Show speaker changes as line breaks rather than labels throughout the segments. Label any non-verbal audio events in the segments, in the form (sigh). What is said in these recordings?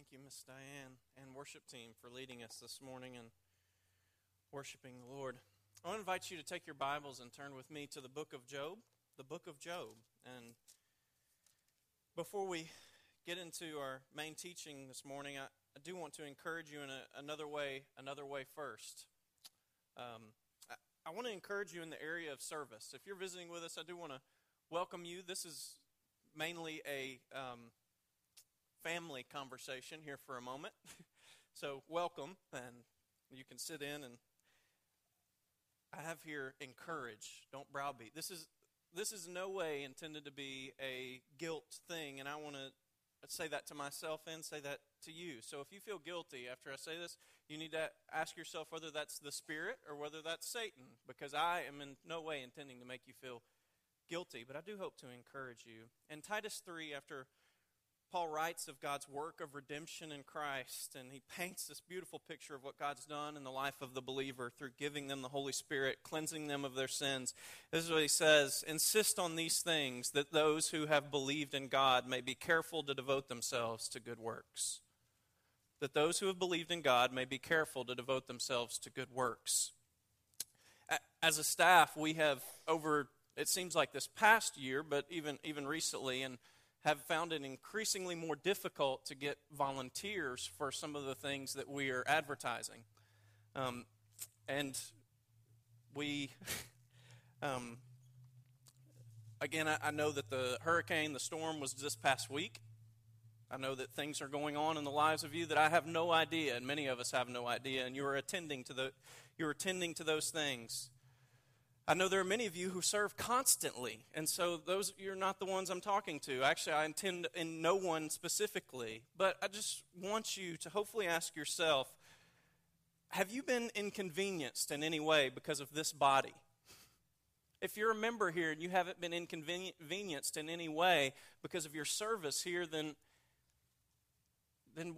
Thank you, Miss Diane and worship team for leading us this morning and worshiping the Lord. I want to invite you to take your Bibles and turn with me to the book of Job, the book of Job. And before we get into our main teaching this morning, I, I do want to encourage you in a, another way, another way first. Um, I, I want to encourage you in the area of service. If you're visiting with us, I do want to welcome you. This is mainly a um, family conversation here for a moment. (laughs) so, welcome, and you can sit in and I have here encourage, don't browbeat. This is this is no way intended to be a guilt thing, and I want to say that to myself and say that to you. So if you feel guilty after I say this, you need to ask yourself whether that's the Spirit or whether that's Satan, because I am in no way intending to make you feel guilty, but I do hope to encourage you. And Titus 3, after Paul writes of God's work of redemption in Christ, and he paints this beautiful picture of what God's done in the life of the believer through giving them the Holy Spirit, cleansing them of their sins. This is what he says Insist on these things, that those who have believed in God may be careful to devote themselves to good works. That those who have believed in God may be careful to devote themselves to good works. As a staff, we have over, it seems like this past year, but even, even recently, and have found it increasingly more difficult to get volunteers for some of the things that we are advertising. Um, and we, (laughs) um, again, I, I know that the hurricane, the storm was this past week. I know that things are going on in the lives of you that I have no idea, and many of us have no idea, and you are attending to the, you're attending to those things. I know there are many of you who serve constantly, and so those you're not the ones I'm talking to. Actually, I intend in no one specifically, but I just want you to hopefully ask yourself, have you been inconvenienced in any way because of this body? If you're a member here and you haven't been inconvenienced in any way because of your service here, then then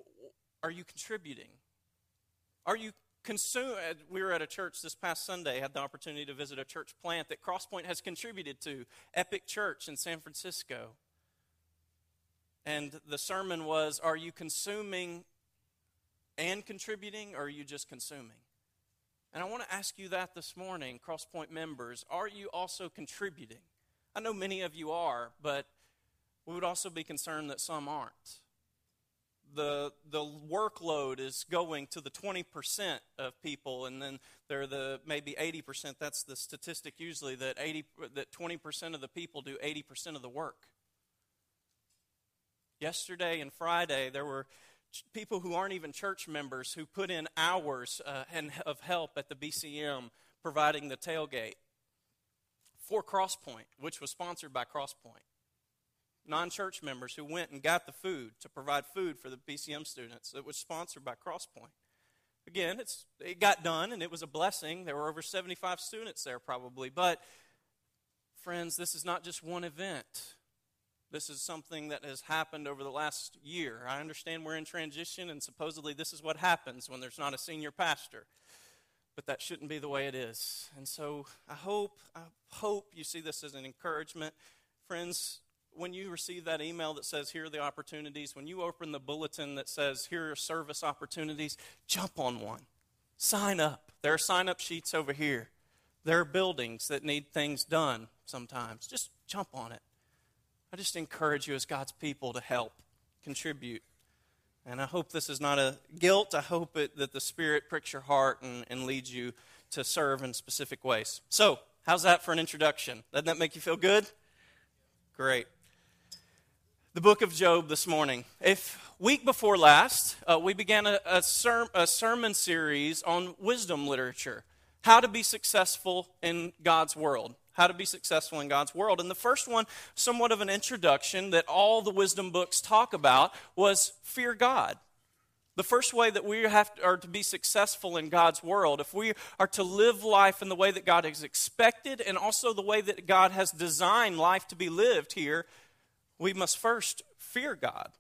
are you contributing? Are you consume uh, we were at a church this past sunday had the opportunity to visit a church plant that crosspoint has contributed to epic church in san francisco. And the sermon was are you consuming and contributing or are you just consuming? And i want to ask you that this morning crosspoint members are you also contributing? I know many of you are but we would also be concerned that some aren't the the workload is going to the 20% of people and then they're the maybe 80% that's the statistic usually that 80 that 20% of the people do 80% of the work. Yesterday and friday there were people who aren't even church members who put in hours uh, and of help at the bcm providing the tailgate for crosspoint which was sponsored by crosspoint non church members who went and got the food to provide food for the BCM students. It was sponsored by Crosspoint. Again, it's, it got done and it was a blessing. There were over 75 students there, probably. But, friends, this is not just one event. This is something that has happened over the last year. I understand we're in transition, and supposedly this is what happens when there's not a senior pastor. But that shouldn't be the way it is. And so I hope, I hope you see this as an encouragement. Friends, when you receive that email that says, Here are the opportunities, when you open the bulletin that says, Here are service opportunities, jump on one. Sign up. There are sign up sheets over here. There are buildings that need things done sometimes. Just jump on it. I just encourage you as God's people to help, contribute. And I hope this is not a guilt. I hope it, that the Spirit pricks your heart and, and leads you to serve in specific ways. So, how's that for an introduction? Doesn't that make you feel good? Great the book of Job this morning. If week before last, uh, we began a, a, ser- a sermon series on wisdom literature, how to be successful in God's world. How to be successful in God's world. And the first one, somewhat of an introduction that all the wisdom books talk about, was fear God. The first way that we have to, are to be successful in God's world, if we are to live life in the way that God has expected and also the way that God has designed life to be lived here, we must first fear God.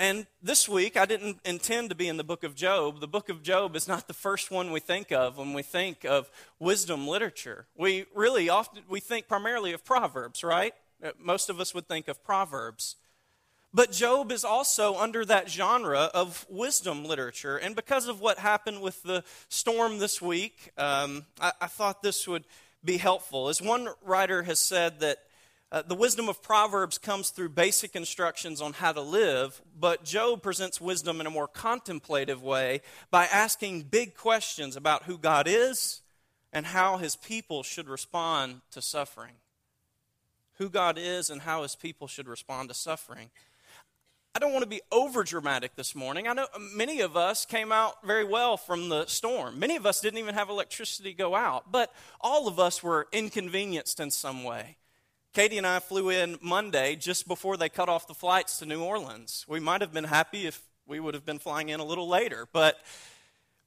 And this week, I didn't intend to be in the book of Job. The book of Job is not the first one we think of when we think of wisdom literature. We really often we think primarily of Proverbs, right? Most of us would think of Proverbs. But Job is also under that genre of wisdom literature. And because of what happened with the storm this week, um, I, I, thought this would be helpful. As one writer has said, that uh, the wisdom of Proverbs comes through basic instructions on how to live, but Job presents wisdom in a more contemplative way by asking big questions about who God is and how his people should respond to suffering. Who God is and how his people should respond to suffering. I don't want to be over dramatic this morning. I know many of us came out very well from the storm. Many of us didn't even have electricity go out, but all of us were inconvenienced in some way. Katie and I flew in Monday just before they cut off the flights to New Orleans. We might have been happy if we would have been flying in a little later, but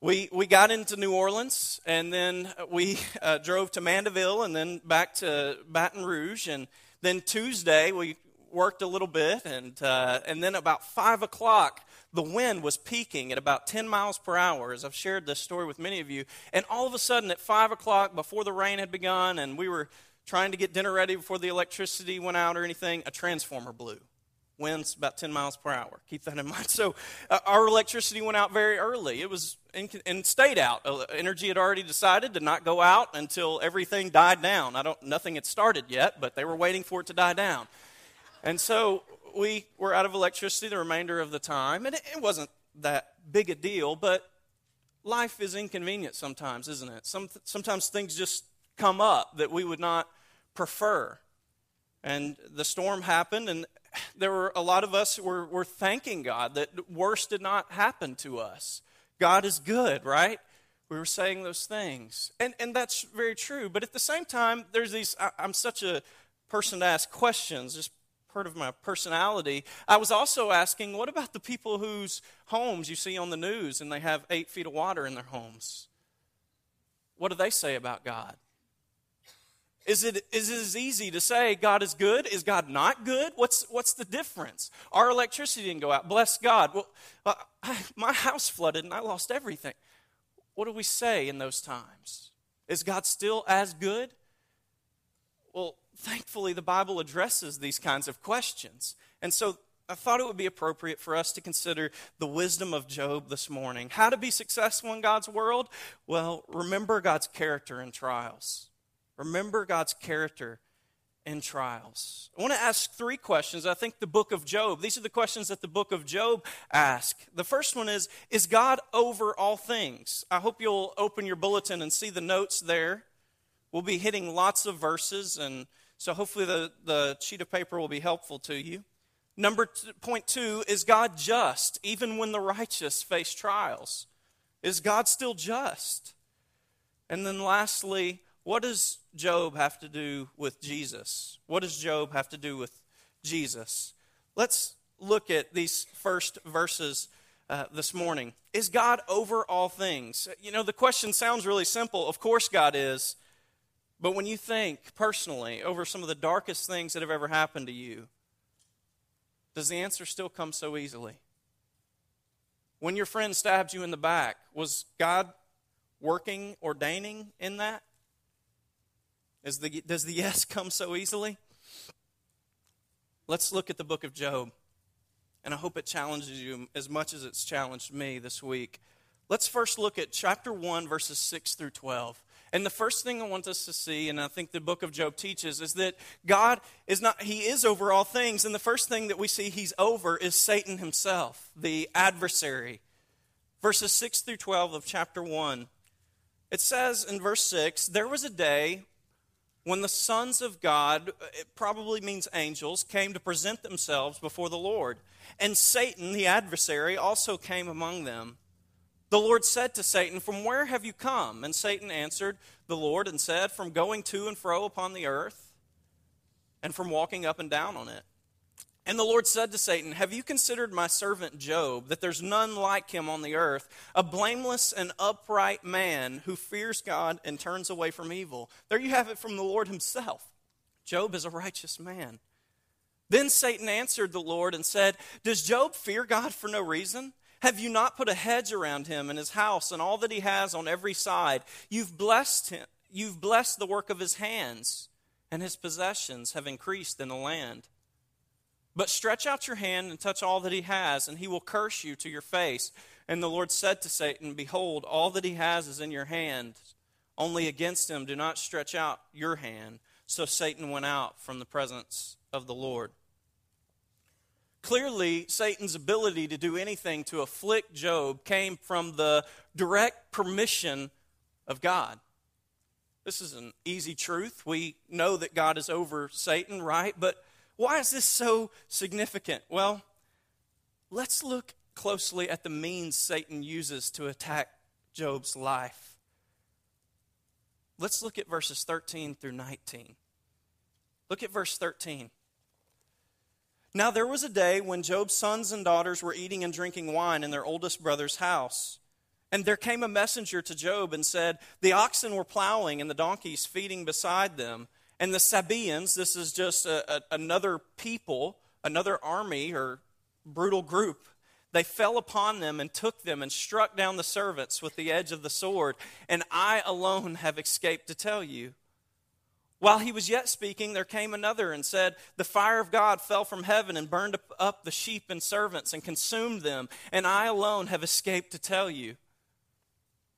we, we got into New Orleans and then we uh, drove to Mandeville and then back to Baton Rouge. And then Tuesday, we worked a little bit, and, uh, and then about 5 o'clock, the wind was peaking at about 10 miles per hour, as I've shared this story with many of you. And all of a sudden, at 5 o'clock, before the rain had begun, and we were trying to get dinner ready before the electricity went out or anything, a transformer blew. Winds about 10 miles per hour. Keep that in (laughs) mind. So, uh, our electricity went out very early. It was in, and stayed out. Uh, Entergy had already decided to not go out until everything died down. I don't, nothing had started yet, but they were waiting for it to die down. And so we were out of electricity the remainder of the time, and it, it wasn't that big a deal, but life is inconvenient sometimes, isn't it? Some, sometimes things just come up that we would not prefer. And the storm happened, and there were a lot of us were, were thanking God that worse did not happen to us. God is good, right? We were saying those things. And, and that's very true. But at the same time, there's these, I, I'm such a person to ask questions, just part of my personality. I was also asking, what about the people whose homes you see on the news and they have eight feet of water in their homes? What do they say about God? Is it, is it as easy to say God is good? Is God not good? What's, what's the difference? Our electricity didn't go out. Bless God. Well, uh, I, (sighs) my house flooded and I lost everything. What do we say in those times? Is God still as good? Well, thankfully, the Bible addresses these kinds of questions. And so I thought it would be appropriate for us to consider the wisdom of Job this morning. How to be successful in God's world? Well, remember God's character in trials. Remember God's character in trials. I want to ask three questions. I think the book of Job, these are the questions that the book of Job ask. The first one is Is God over all things? I hope you'll open your bulletin and see the notes there. We'll be hitting lots of verses and so hopefully the, the sheet of paper will be helpful to you. Number two is God just even when the righteous face trials? Is God still just? And then lastly, what does Job have to do with Jesus? What does Job have to do with Jesus? Let's look at these first verses uh, this morning. Is God over all things? You know, the question sounds really simple. Of course, God is. But when you think personally over some of the darkest things that have ever happened to you, does the answer still come so easily? When your friend stabbed you in the back, was God working, ordaining in that? Is the, does the yes come so easily? Let's look at the book of Job. And I hope it challenges you as much as it's challenged me this week. Let's first look at chapter 1, verses 6 through 12. And the first thing I want us to see, and I think the book of Job teaches, is that God is not, He is over all things. And the first thing that we see He's over is Satan himself, the adversary. Verses 6 through 12 of chapter 1. It says in verse 6 There was a day when the sons of God, uh, it probably means angels, came to present themselves before the Lord. And Satan, the adversary, also came among them. The Lord said to Satan, From where have you come? And Satan answered the Lord and said, From going to and fro upon the earth, and from walking up and down on it. And the Lord said to Satan, Have you considered my servant Job, that there's none like him on the earth, a blameless and upright man who fears God and turns away from evil? There you have it from the Lord himself. Job is a righteous man. Then Satan answered the Lord and said, Does Job fear God for no reason? Have you not put a hedge around him and his house and all that he has on every side? You've blessed him. You've blessed the work of his hands, and his possessions have increased in the land. But stretch out your hand and touch all that he has, and he will curse you to your face. And the Lord said to Satan, Behold, all that he has is in your hand. Only against him do not stretch out your hand. So Satan went out from the presence of the Lord. Clearly, Satan's ability to do anything to afflict Job came from the direct permission of God. This is an easy truth. We know that God is over Satan, right? But why is this so significant? Well, let's look closely at the means Satan uses to attack Job's life. Let's look at verses 13 through 19. Look at verse 13. Now there was a day when Job's sons and daughters were eating and drinking wine in their oldest brother's house. And there came a messenger to Job and said, The oxen were plowing and the donkeys feeding beside them. And the Sabaeans, this is just a, a, another people, another army or brutal group, they fell upon them and took them and struck down the servants with the edge of the sword. And I alone have escaped to tell you. While he was yet speaking, there came another and said, The fire of God fell from heaven and burned up the sheep and servants and consumed them, and I alone have escaped to tell you.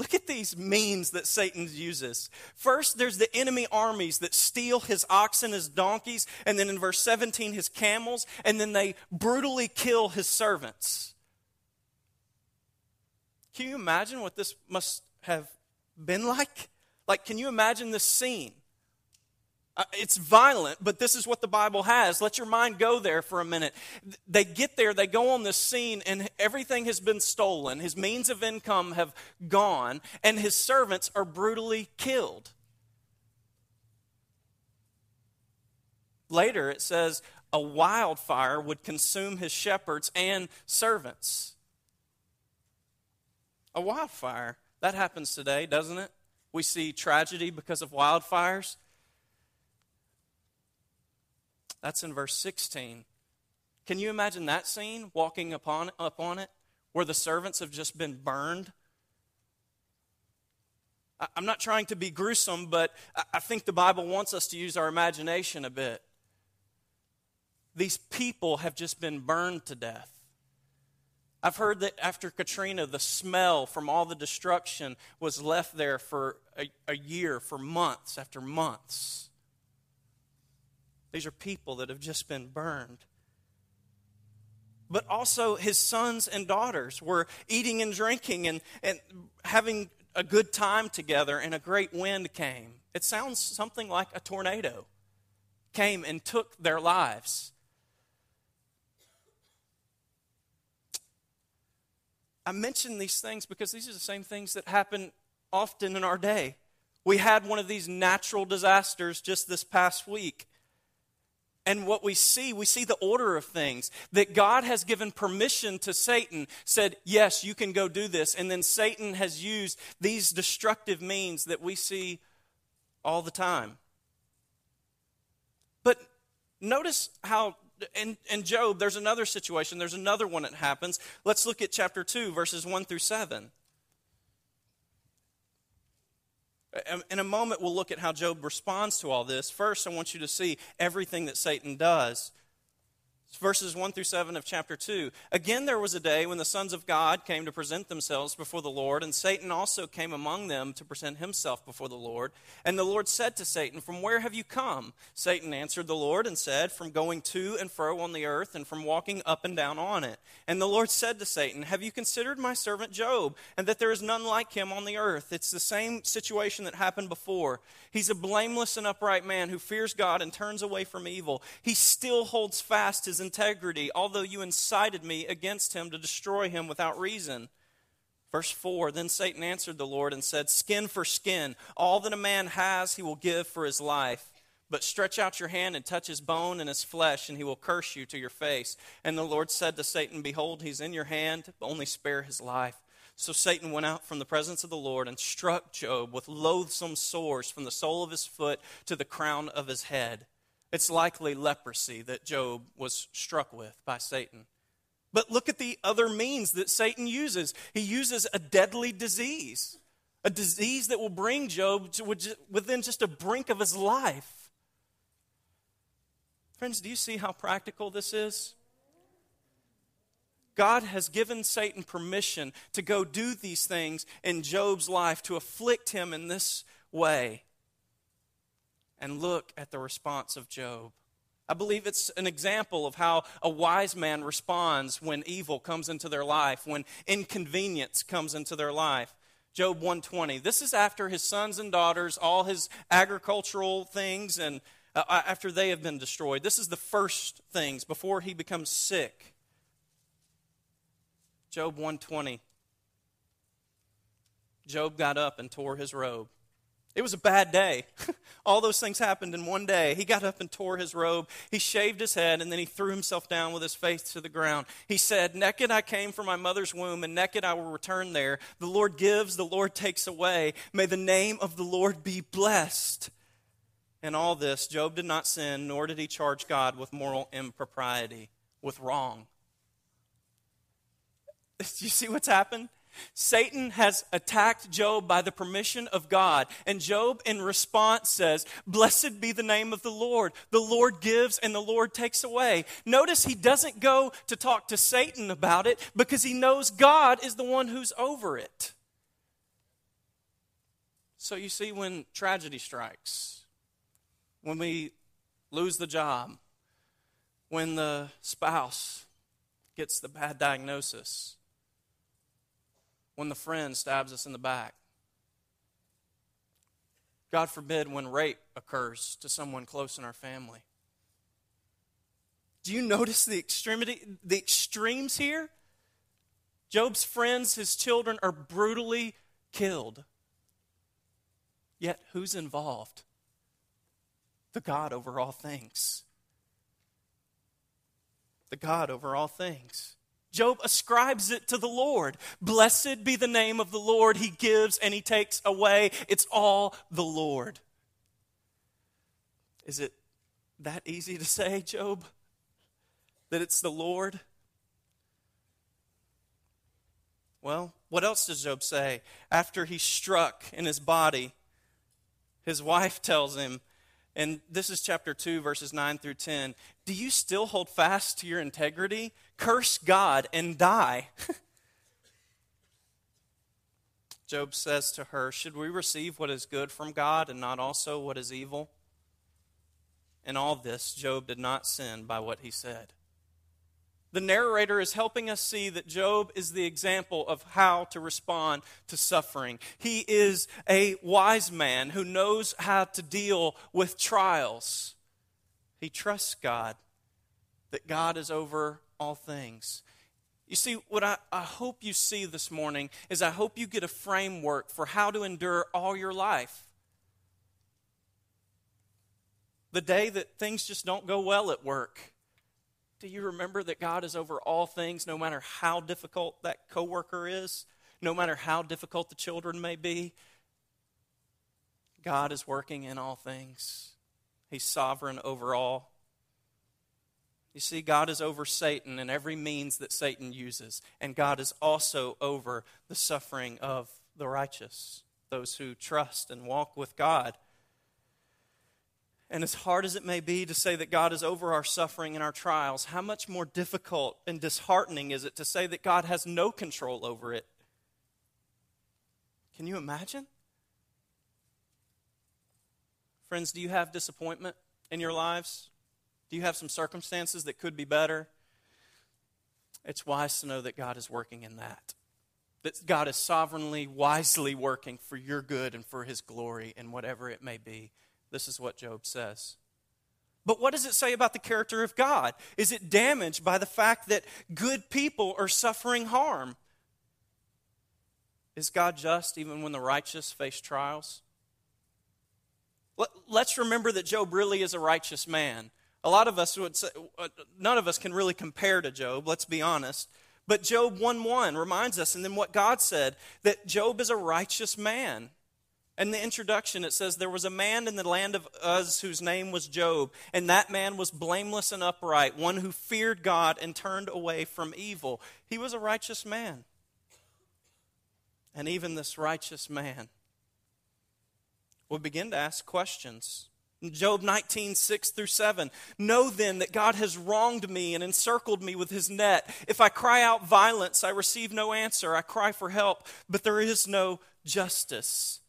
Look at these means that Satan uses. First, there's the enemy armies that steal his oxen, his donkeys, and then in verse 17, his camels, and then they brutally kill his servants. Can you imagine what this must have been like? Like, can you imagine this scene? Uh, it's violent, but this is what the Bible has. Let your mind go there for a minute. They get there, they go on this scene, and everything has been stolen. His means of income have gone, and his servants are brutally killed. Later, it says a wildfire would consume his shepherds and servants. A wildfire. That happens today, doesn't it? We see tragedy because of wildfires. That's in verse 16. Can you imagine that scene, walking upon, up on it, where the servants have just been burned? I'm not trying to be gruesome, but I think the Bible wants us to use our imagination a bit. These people have just been burned to death. I've heard that after Katrina, the smell from all the destruction was left there for a, a, year, for months after months. These are people that have just been burned. But also, his sons and daughters were eating and drinking and, and having a good time together, and a great wind came. It sounds something like a tornado came and took their lives. I mention these things because these are the same things that happen often in our day. We had one of these natural disasters just this past week. And what we see, we see the order of things. That God has given permission to Satan, said, Yes, you can go do this. And then Satan has used these destructive means that we see all the time. But notice how in, in Job, there's another situation, there's another one that happens. Let's look at chapter 2, verses 1 through 7. Um, in a moment, we'll look at how Job responds to all this. First, I want you to see everything that Satan does verses 1 through 7 of chapter 2. Again, there was a day when the sons of God came to present themselves before the Lord, and Satan also came among them to present himself before the Lord. And the Lord said to Satan, From where have you come? Satan answered the Lord and said, From going to and fro on the earth, and from walking up and down on it. And the Lord said to Satan, Have you considered my servant Job, and that there is none like him on the earth? It's the same situation that happened before. He's a blameless and upright man who fears God and turns away from evil. He still holds fast his integrity, although you incited me against him to destroy him without reason. Verse 4 Then Satan answered the Lord and said, Skin for skin, all that a man has he will give for his life. But stretch out your hand and touch his bone and his flesh, and he will curse you to your face. And the Lord said to Satan, Behold, he's in your hand, but only spare his life. So Satan went out from the presence of the Lord and struck Job with loathsome sores from the sole of his foot to the crown of his head. It's likely leprosy that Job was struck with by Satan. But look at the other means that Satan uses. He uses a deadly disease, a disease that will bring Job within just a brink of his life. Friends, do you see how practical this is? God has given Satan permission to go do these things in Job's life, to afflict him in this way. And look at the response of Job. I believe it's an example of how a wise man responds when evil comes into their life, when inconvenience comes into their life. Job 120. This is after his sons and daughters, all his agricultural things and uh, after they have been destroyed. This is the first things before he becomes sick. Job 120. Job got up and tore his robe. It was a bad day. (laughs) All those things happened in one day. He got up and tore his robe. He shaved his head and then he threw himself down with his face to the ground. He said, Naked I came from my mother's womb, and naked I will return there. The Lord gives, the Lord takes away. May the name of the Lord be blessed. In all this, Job did not sin, nor did he charge God with moral impropriety, with wrong. Do (laughs) You see what's happened? Satan has attacked Job by the permission of God. And Job, in response, says, Blessed be the name of the Lord. The Lord gives and the Lord takes away. Notice he doesn't go to talk to Satan about it because he knows God is the one who's over it. So you see, when tragedy strikes, when we lose the job, when the spouse gets the bad diagnosis, when the friend stabs us in the back. God forbid when rape occurs to someone close in our family. Do you notice the extremity the extremes here? Job's friends, his children are brutally killed. Yet who's involved? the God over all things. The God over all things. Job ascribes it to the Lord. Blessed be the name of the Lord. He gives and he takes away. It's all the Lord. Is it that easy to say, Job? That it's the Lord? Well, what else does Job say? After he's struck in his body, his wife tells him, and this is chapter 2, verses 9 through 10. Do you still hold fast to your integrity? Curse God and die. (laughs) Job says to her, Should we receive what is good from God and not also what is evil? In all this, Job did not sin by what he said. The narrator is helping us see that Job is the example of how to respond to suffering. He is a wise man who knows how to deal with trials. He trusts God, that God is over all things. You see, what I, I hope you see this morning is I hope you get a framework for how to endure all your life. The day that things just don't go well at work do you remember that God is over all things, no matter how difficult that coworker is, no matter how difficult the children may be? God is working in all things. He's sovereign over all. You see, God is over Satan and every means that Satan uses, and God is also over the suffering of the righteous, those who trust and walk with God. And as hard as it may be to say that God is over our suffering and our trials, how much more difficult and disheartening is it to say that God has no control over it? Can you imagine? Friends, do you have disappointment in your lives? Do you have some circumstances that could be better? It's wise to know that God is working in that. That God is sovereignly, wisely working for your good and for his glory in whatever it may be. This is what Job says. But what does it say about the character of God? Is it damaged by the fact that good people are suffering harm? Is God just even when the righteous face trials? let's remember that Job really is a righteous man. A lot of us would say, uh, none of us can really compare to Job, let's be honest. But Job 1 1 reminds us, and then what God said, that Job is a righteous man. In the introduction, it says, There was a man in the land of Uz whose name was Job, and that man was blameless and upright, one who feared God and turned away from evil. He was a righteous man. And even this righteous man would begin to ask questions. Job 19, 6 through 7. Know then that God has wronged me and encircled me with his net. If I cry out violence, I receive no answer. I cry for help, but there is no justice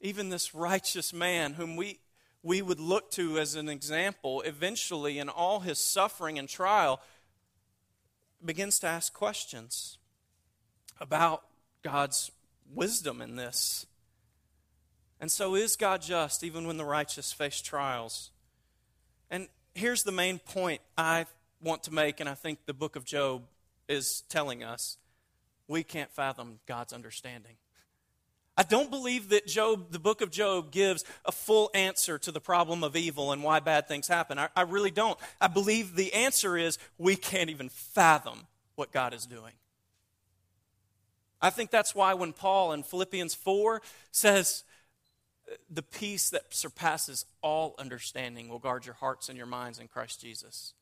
even this righteous man whom we, we would look to as an example, eventually in all his suffering and trial, begins to ask questions about God's wisdom in this. And so, is God just even when the righteous face trials? And here's the main point I want to make, and I think the book of Job is telling us we can't fathom God's understanding. I don't believe that Job, the book of Job, gives a full answer to the problem of evil and why bad things happen. I, I, really don't. I believe the answer is we can't even fathom what God is doing. I think that's why when Paul in Philippians 4 says, the peace that surpasses all understanding will guard your hearts and your minds in Christ Jesus.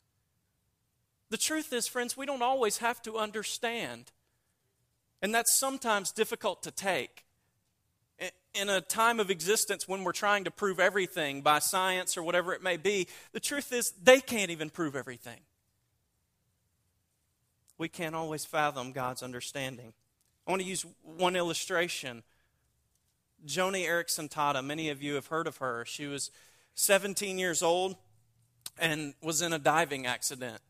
The truth is, friends, we don't always have to understand. And that's sometimes difficult to take in a time of existence when we're trying to prove everything by science or whatever it may be, the truth is they can't even prove everything. We can't always fathom God's understanding. I want to use one illustration. Joni Eareckson Tada, many of you have heard of her. She was 17 years old and was in a diving accident.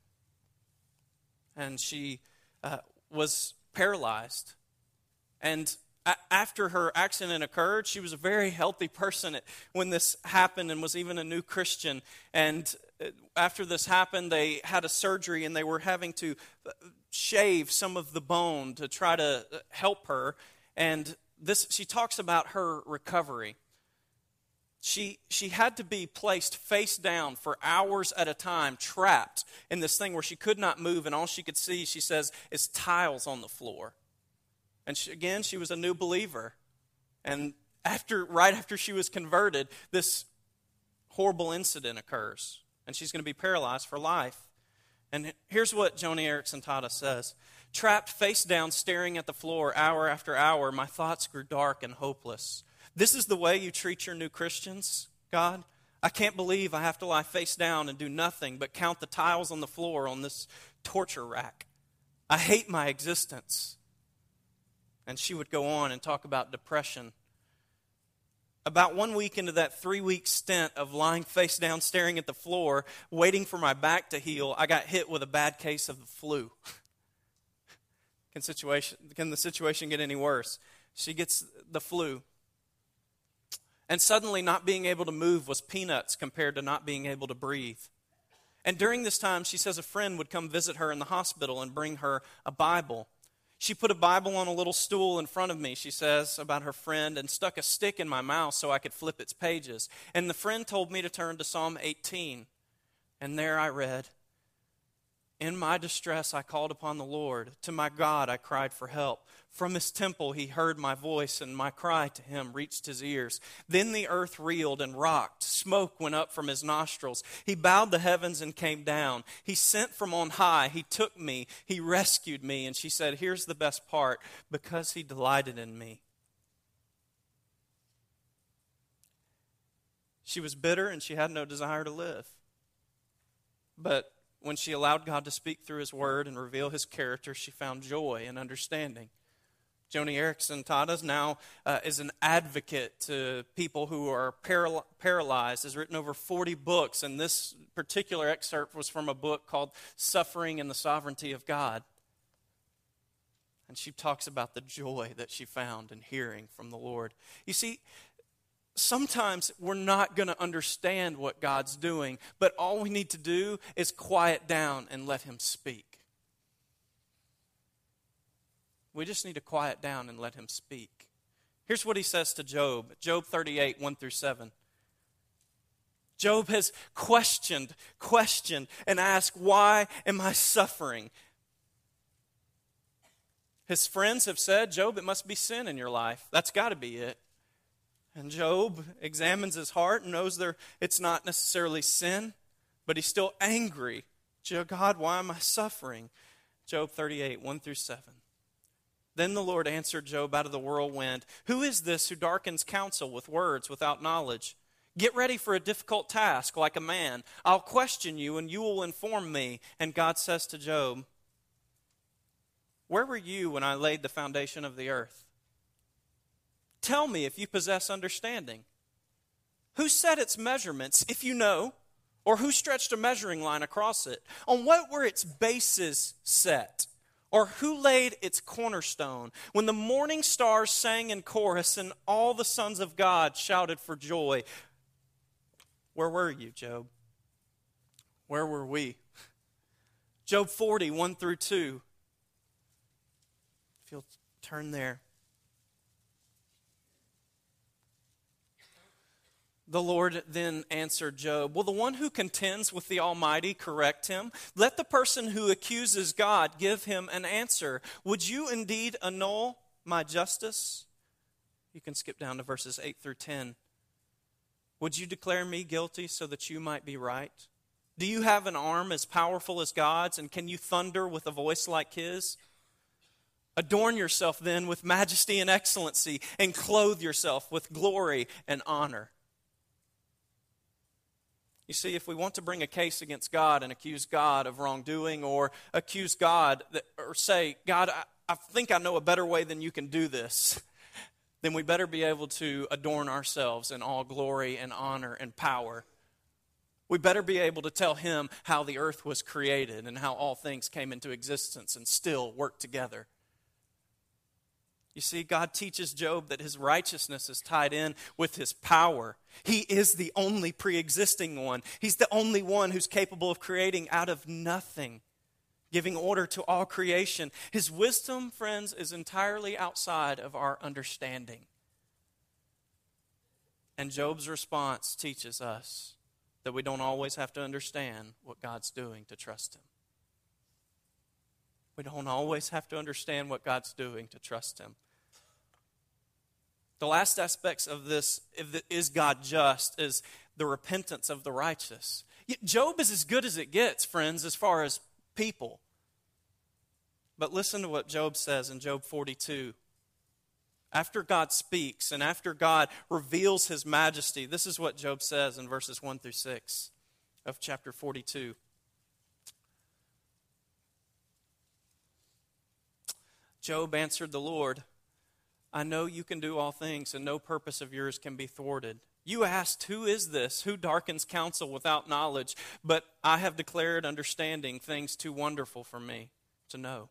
And she uh, was paralyzed. And after her accident occurred, she was a very healthy person when this happened and was even a new Christian. And uh, after this happened, they had a surgery and they were having to uh, shave some of the bone to try to uh, help her. And this, she talks about her recovery. She, she had to be placed face down for hours at a time, trapped in this thing where she could not move, and all she could see, she says, is tiles on the floor. And she, again, she was a new believer. And after, right after she was converted, this horrible incident occurs. And she's going to be paralyzed for life. And here's what Joni Eareckson Tada says Trapped face down, staring at the floor hour after hour, my thoughts grew dark and hopeless. This is the way you treat your new Christians, God? I can't believe I have to lie face down and do nothing but count the tiles on the floor on this torture rack. I hate my existence. And she would go on and talk about depression. About one week into that three week stint of lying face down, staring at the floor, waiting for my back to heal, I got hit with a bad case of the flu. (laughs) can, situation, can the situation get any worse? She gets the flu. And suddenly, not being able to move was peanuts compared to not being able to breathe. And during this time, she says a friend would come visit her in the hospital and bring her a Bible. She put a Bible on a little stool in front of me, she says about her friend, and stuck a stick in my mouth so I could flip its pages. And the friend told me to turn to Psalm 18. And there I read, In my distress I called upon the Lord. To my God I cried for help. From his temple he heard my voice, and my cry to him reached his ears. Then the earth reeled and rocked. Smoke went up from his nostrils. He bowed the heavens and came down. He sent from on high. He took me. He rescued me. And she said, Here's the best part because he delighted in me. She was bitter and she had no desire to live. But when she allowed God to speak through his word and reveal his character, she found joy and understanding. Joni Erickson Eareckson Tada now uh, is an advocate to people who are paral- paralyzed, has written over 40 books, and this particular excerpt was from a book called Suffering and the Sovereignty of God. And she talks about the joy that she found in hearing from the Lord. You see, sometimes we're not going to understand what God's doing, but all we need to do is quiet down and let Him speak. We just need to quiet down and let him speak. Here's what he says to Job Job 38, 1 through 7. Job has questioned, questioned, and asked, Why am I suffering? His friends have said, Job, it must be sin in your life. That's got to be it. And Job examines his heart and knows there it's not necessarily sin, but he's still angry. God, why am I suffering? Job 38, 1 through 7. Then the Lord answered Job out of the whirlwind Who is this who darkens counsel with words without knowledge? Get ready for a difficult task like a man. I'll question you, and you will inform me. And God says to Job, Where were you when I laid the foundation of the earth? Tell me if you possess understanding. Who set its measurements, if you know? Or who stretched a measuring line across it? On what were its bases set? Or who laid its cornerstone? When the morning stars sang in chorus and all the sons of God shouted for joy, where were you, Job? Where were we? Job 40, 1 through 2. If you'll turn there. The Lord then answered Job, Will the one who contends with the Almighty correct him? Let the person who accuses God give him an answer. Would you indeed annul my justice? You can skip down to verses 8 through 10. Would you declare me guilty so that you might be right? Do you have an arm as powerful as God's, and can you thunder with a voice like his? Adorn yourself then with majesty and excellency, and clothe yourself with glory and honor. You see, if we want to bring a case against God and accuse God of wrongdoing or accuse God or say, God, I, I think I know a better way than you can do this, (laughs) then we better be able to adorn ourselves in all glory and honor and power. We better be able to tell him how the earth was created and how all things came into existence and still work together. You see, God teaches Job that his righteousness is tied in with his power. He is the only pre existing one, he's the only one who's capable of creating out of nothing, giving order to all creation. His wisdom, friends, is entirely outside of our understanding. And Job's response teaches us that we don't always have to understand what God's doing to trust Him. We don't always have to understand what God's doing to trust Him. The last aspects of this, is God just, is the repentance of the righteous. Job is as good as it gets, friends, as far as people. But listen to what Job says in Job 42. After God speaks and after God reveals his majesty, this is what Job says in verses 1 through 6 of chapter 42. Job answered the Lord, I know you can do all things, and no purpose of yours can be thwarted. You asked, Who is this? Who darkens counsel without knowledge? But I have declared understanding things too wonderful for me to know.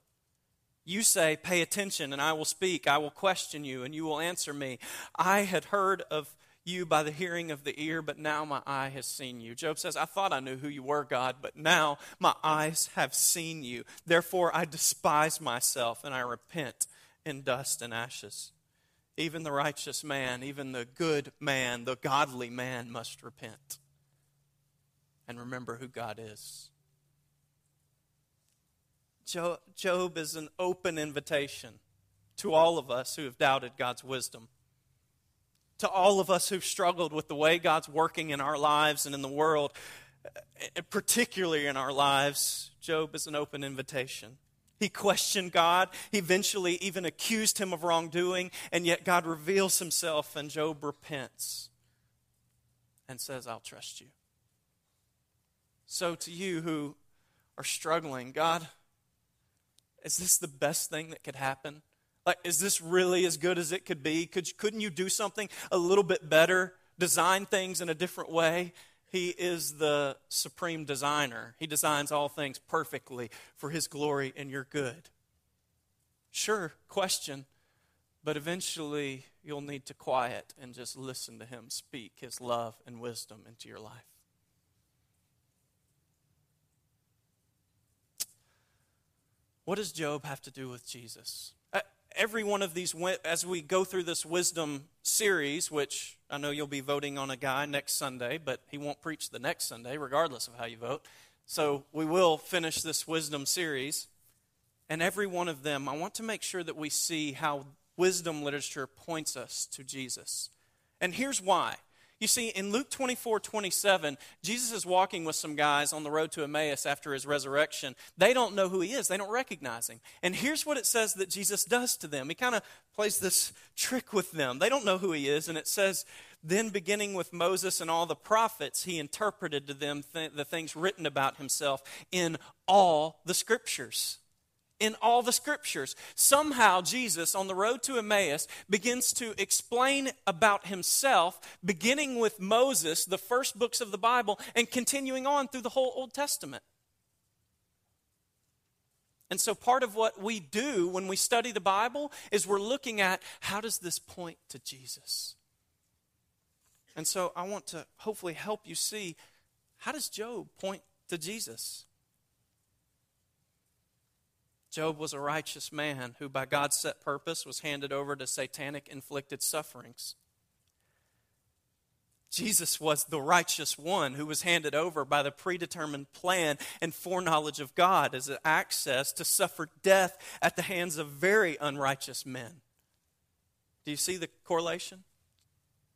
You say, Pay attention, and I will speak. I will question you, and you will answer me. I had heard of you by the hearing of the ear, but now my eye has seen you. Job says, I thought I knew who you were, God, but now my eyes have seen you. Therefore I despise myself and I repent in dust and ashes. Even the righteous man, even the good man, the godly man must repent and remember who God is. Job is an open invitation to all of us who have doubted God's wisdom to all of us who've struggled with the way God's working in our lives and in the world, particularly in our lives, Job is an open invitation. He questioned God. He eventually even accused him of wrongdoing, and yet God reveals himself, and Job repents and says, I'll trust you. So, to you who are struggling, God, is this the best thing that could happen? Like, is this really as good as it could be? Could, couldn't you do something a little bit better? Design things in a different way? He is the supreme designer. He designs all things perfectly for His glory and your good. Sure, question, but eventually you'll need to quiet and just listen to Him speak His love and wisdom into your life. What does Job have to do with Jesus? Every one of these, as we go through this wisdom series, which I know you'll be voting on a guy next Sunday, but he won't preach the next Sunday, regardless of how you vote. So we will finish this wisdom series. And every one of them, I want to make sure that we see how wisdom literature points us to Jesus. And here's why. You see, in Luke 24 27, Jesus is walking with some guys on the road to Emmaus after his resurrection. They don't know who he is, they don't recognize him. And here's what it says that Jesus does to them. He kind of plays this trick with them. They don't know who he is, and it says, Then beginning with Moses and all the prophets, he interpreted to them th- the things written about himself in all the scriptures in all the scriptures. Somehow, Jesus on the road to Emmaus begins to explain about himself, beginning with Moses, the first books of the Bible, and continuing on through the whole Old Testament. And so, part of what we do when we study the Bible is we're looking at how does this point to Jesus? And so, I want to hopefully help you see how does Job point to Jesus? Job was a righteous man who, by God's set purpose, was handed over to satanic inflicted sufferings. Jesus was the righteous one who was handed over by the predetermined plan and foreknowledge of God as an access to suffer death at the hands of very unrighteous men. Do you see the correlation?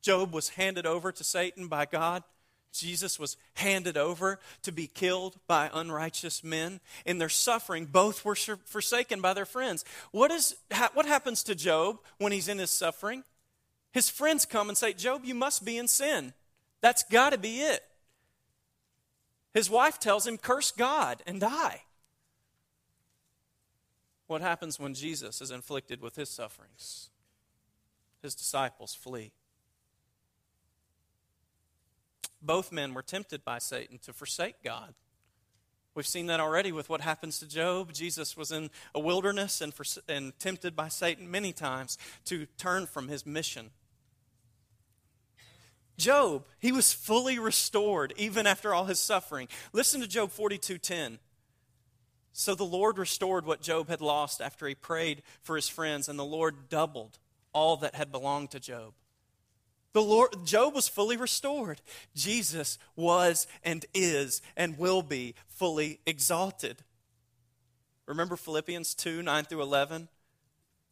Job was handed over to Satan by God Jesus was handed over to be killed by unrighteous men. In their suffering, both were forsaken by their friends. What, is, what happens to Job when he's in his suffering? His friends come and say, Job, you must be in sin. That's got to be it. His wife tells him, Curse God and die. What happens when Jesus is inflicted with his sufferings? His disciples flee both men were tempted by Satan to forsake God. We've seen that already with what happens to Job. Jesus was in a wilderness and, for, and tempted by Satan many times to turn from his mission. Job, he was fully restored even after all his suffering. Listen to Job 42:10. So the Lord restored what Job had lost after he prayed for his friends, and the Lord doubled all that had belonged to Job. The Lord, Job was fully restored. Jesus was and is and will be fully exalted. Remember Philippians 2 9 through 11?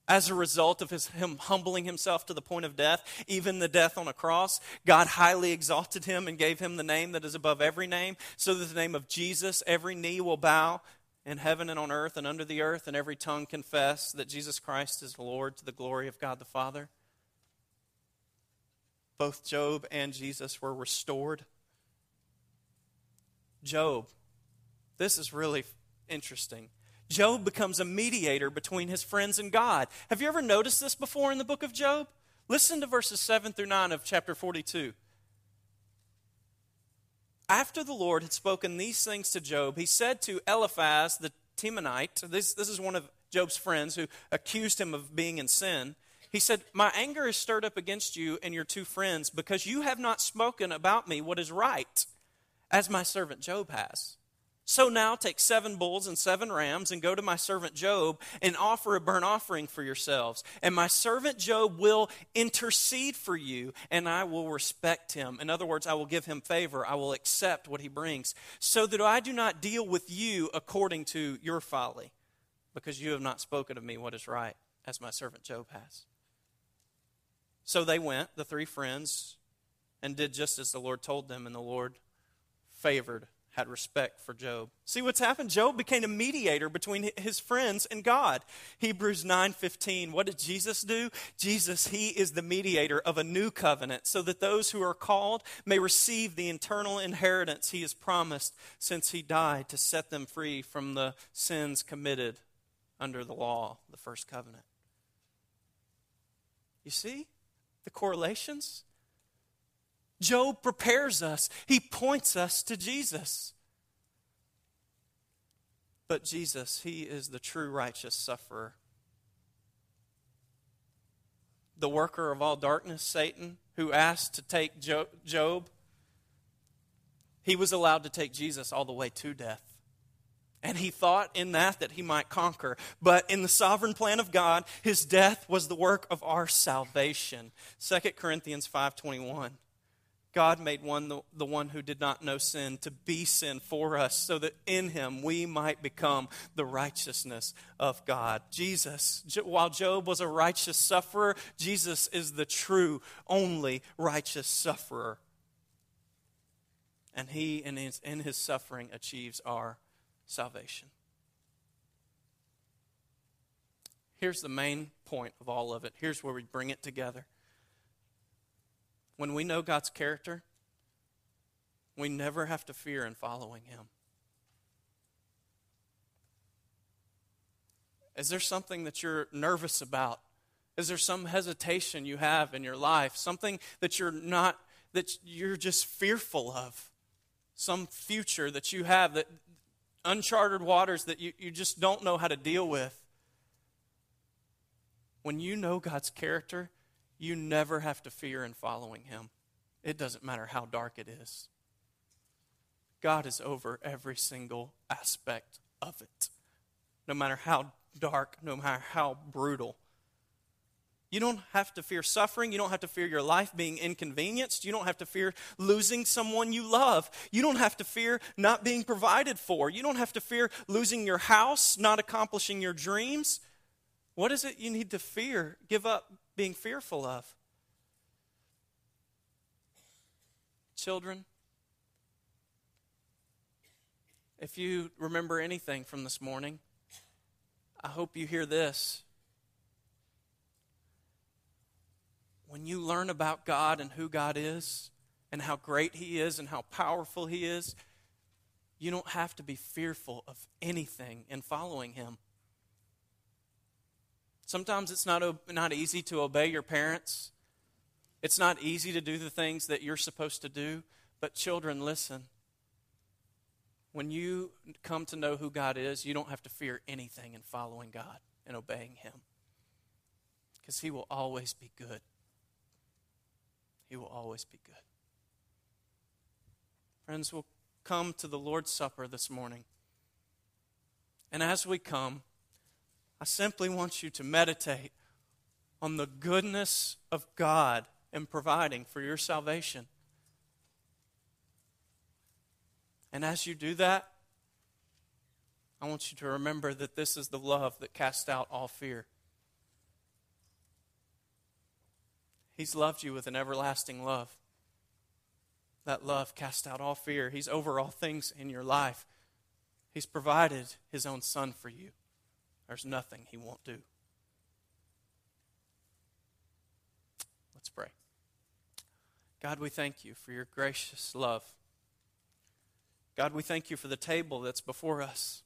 As a result of his, him humbling himself to the point of death, even the death on a cross, God highly exalted him and gave him the name that is above every name, so that the name of Jesus, every knee will bow in heaven and on earth and under the earth, and every tongue confess that Jesus Christ is Lord to the glory of God the Father both Job and Jesus were restored. Job, this is really interesting. Job becomes a mediator between his friends and God. Have you ever noticed this before in the book of Job? Listen to verses 7 through 9 of chapter 42. After the Lord had spoken these things to Job, he said to Eliphaz the Temanite, this, this is one of Job's friends who accused him of being in sin. He said, My anger is stirred up against you and your two friends because you have not spoken about me what is right, as my servant Job has. So now take seven bulls and seven rams and go to my servant Job and offer a burnt offering for yourselves. And my servant Job will intercede for you and I will respect him. In other words, I will give him favor. I will accept what he brings so that I do not deal with you according to your folly because you have not spoken of me what is right, as my servant Job has. So they went, the three friends, and did just as the Lord told them, and the Lord favored, had respect for Job. See what's happened? Job became a mediator between his friends and God. Hebrews 9:15. What did Jesus do? Jesus, he is the mediator of a new covenant so that those who are called may receive the eternal inheritance he has promised since he died to set them free from the sins committed under the law, the first covenant. You see? The correlations? Job prepares us, he points us to Jesus. But Jesus, he is the true righteous sufferer. The worker of all darkness, Satan, who asked to take Job, he was allowed to take Jesus all the way to death. And he thought in that that he might conquer. But in the sovereign plan of God, his death was the work of our salvation. 2 Corinthians 5:21. God made one the, the one who did not know sin to be sin for us so that in him we might become the righteousness of God. Jesus, while Job was a righteous sufferer, Jesus is the true only righteous sufferer. And he in his, in his suffering achieves our salvation. Here's the main point of all of it. Here's where we bring it together. When we know God's character, we never have to fear in following Him. Is there something that you're nervous about? Is there some hesitation you have in your life? Something that you're not, that you're just fearful of? Some future that you have that uncharted waters that you, you just don't know how to deal with. When you know God's character, you never have to fear in following Him. It doesn't matter how dark it is. God is over every single aspect of it. No matter how dark, no matter how brutal. You don't have to fear suffering. You don't have to fear your life being inconvenienced. You don't have to fear losing someone you love. You don't have to fear not being provided for. You don't have to fear losing your house, not accomplishing your dreams. What is it you need to fear? Give up being fearful of. Children, if you remember anything from this morning, I hope you hear this. When you learn about God and who God is and how great He is and how powerful He is, you don't have to be fearful of anything in following Him. Sometimes it's not, not easy to obey your parents. It's not easy to do the things that you're supposed to do. But, children, listen. When you come to know who God is, you don't have to fear anything in following God and obeying Him. Because He will always be good. He will always be good. Friends, we'll come to the Lord's Supper this morning. And as we come, I simply want you to meditate on the goodness of God in providing for your salvation. And as you do that, I want you to remember that this is the love that casts out all fear. He's loved you with an everlasting love. That love casts out all fear. He's over all things in your life. He's provided His own Son for you. There's nothing He won't do. Let's pray. God, we thank you for your gracious love. God, we thank you for the table that's before us.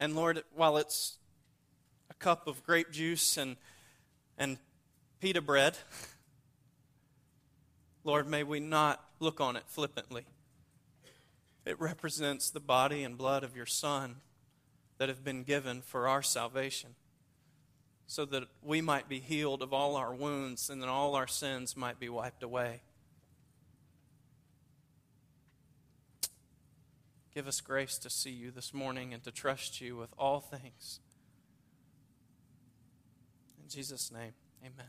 And Lord, while it's a cup of grape juice and, and pita bread. Lord, may we not look on it flippantly. It represents the body and blood of your Son that have been given for our salvation, so that we might be healed of all our wounds and that all our sins might be wiped away. Give us grace to see you this morning and to trust you with all things. In Jesus' name, amen.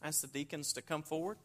I ask the deacons to come forward.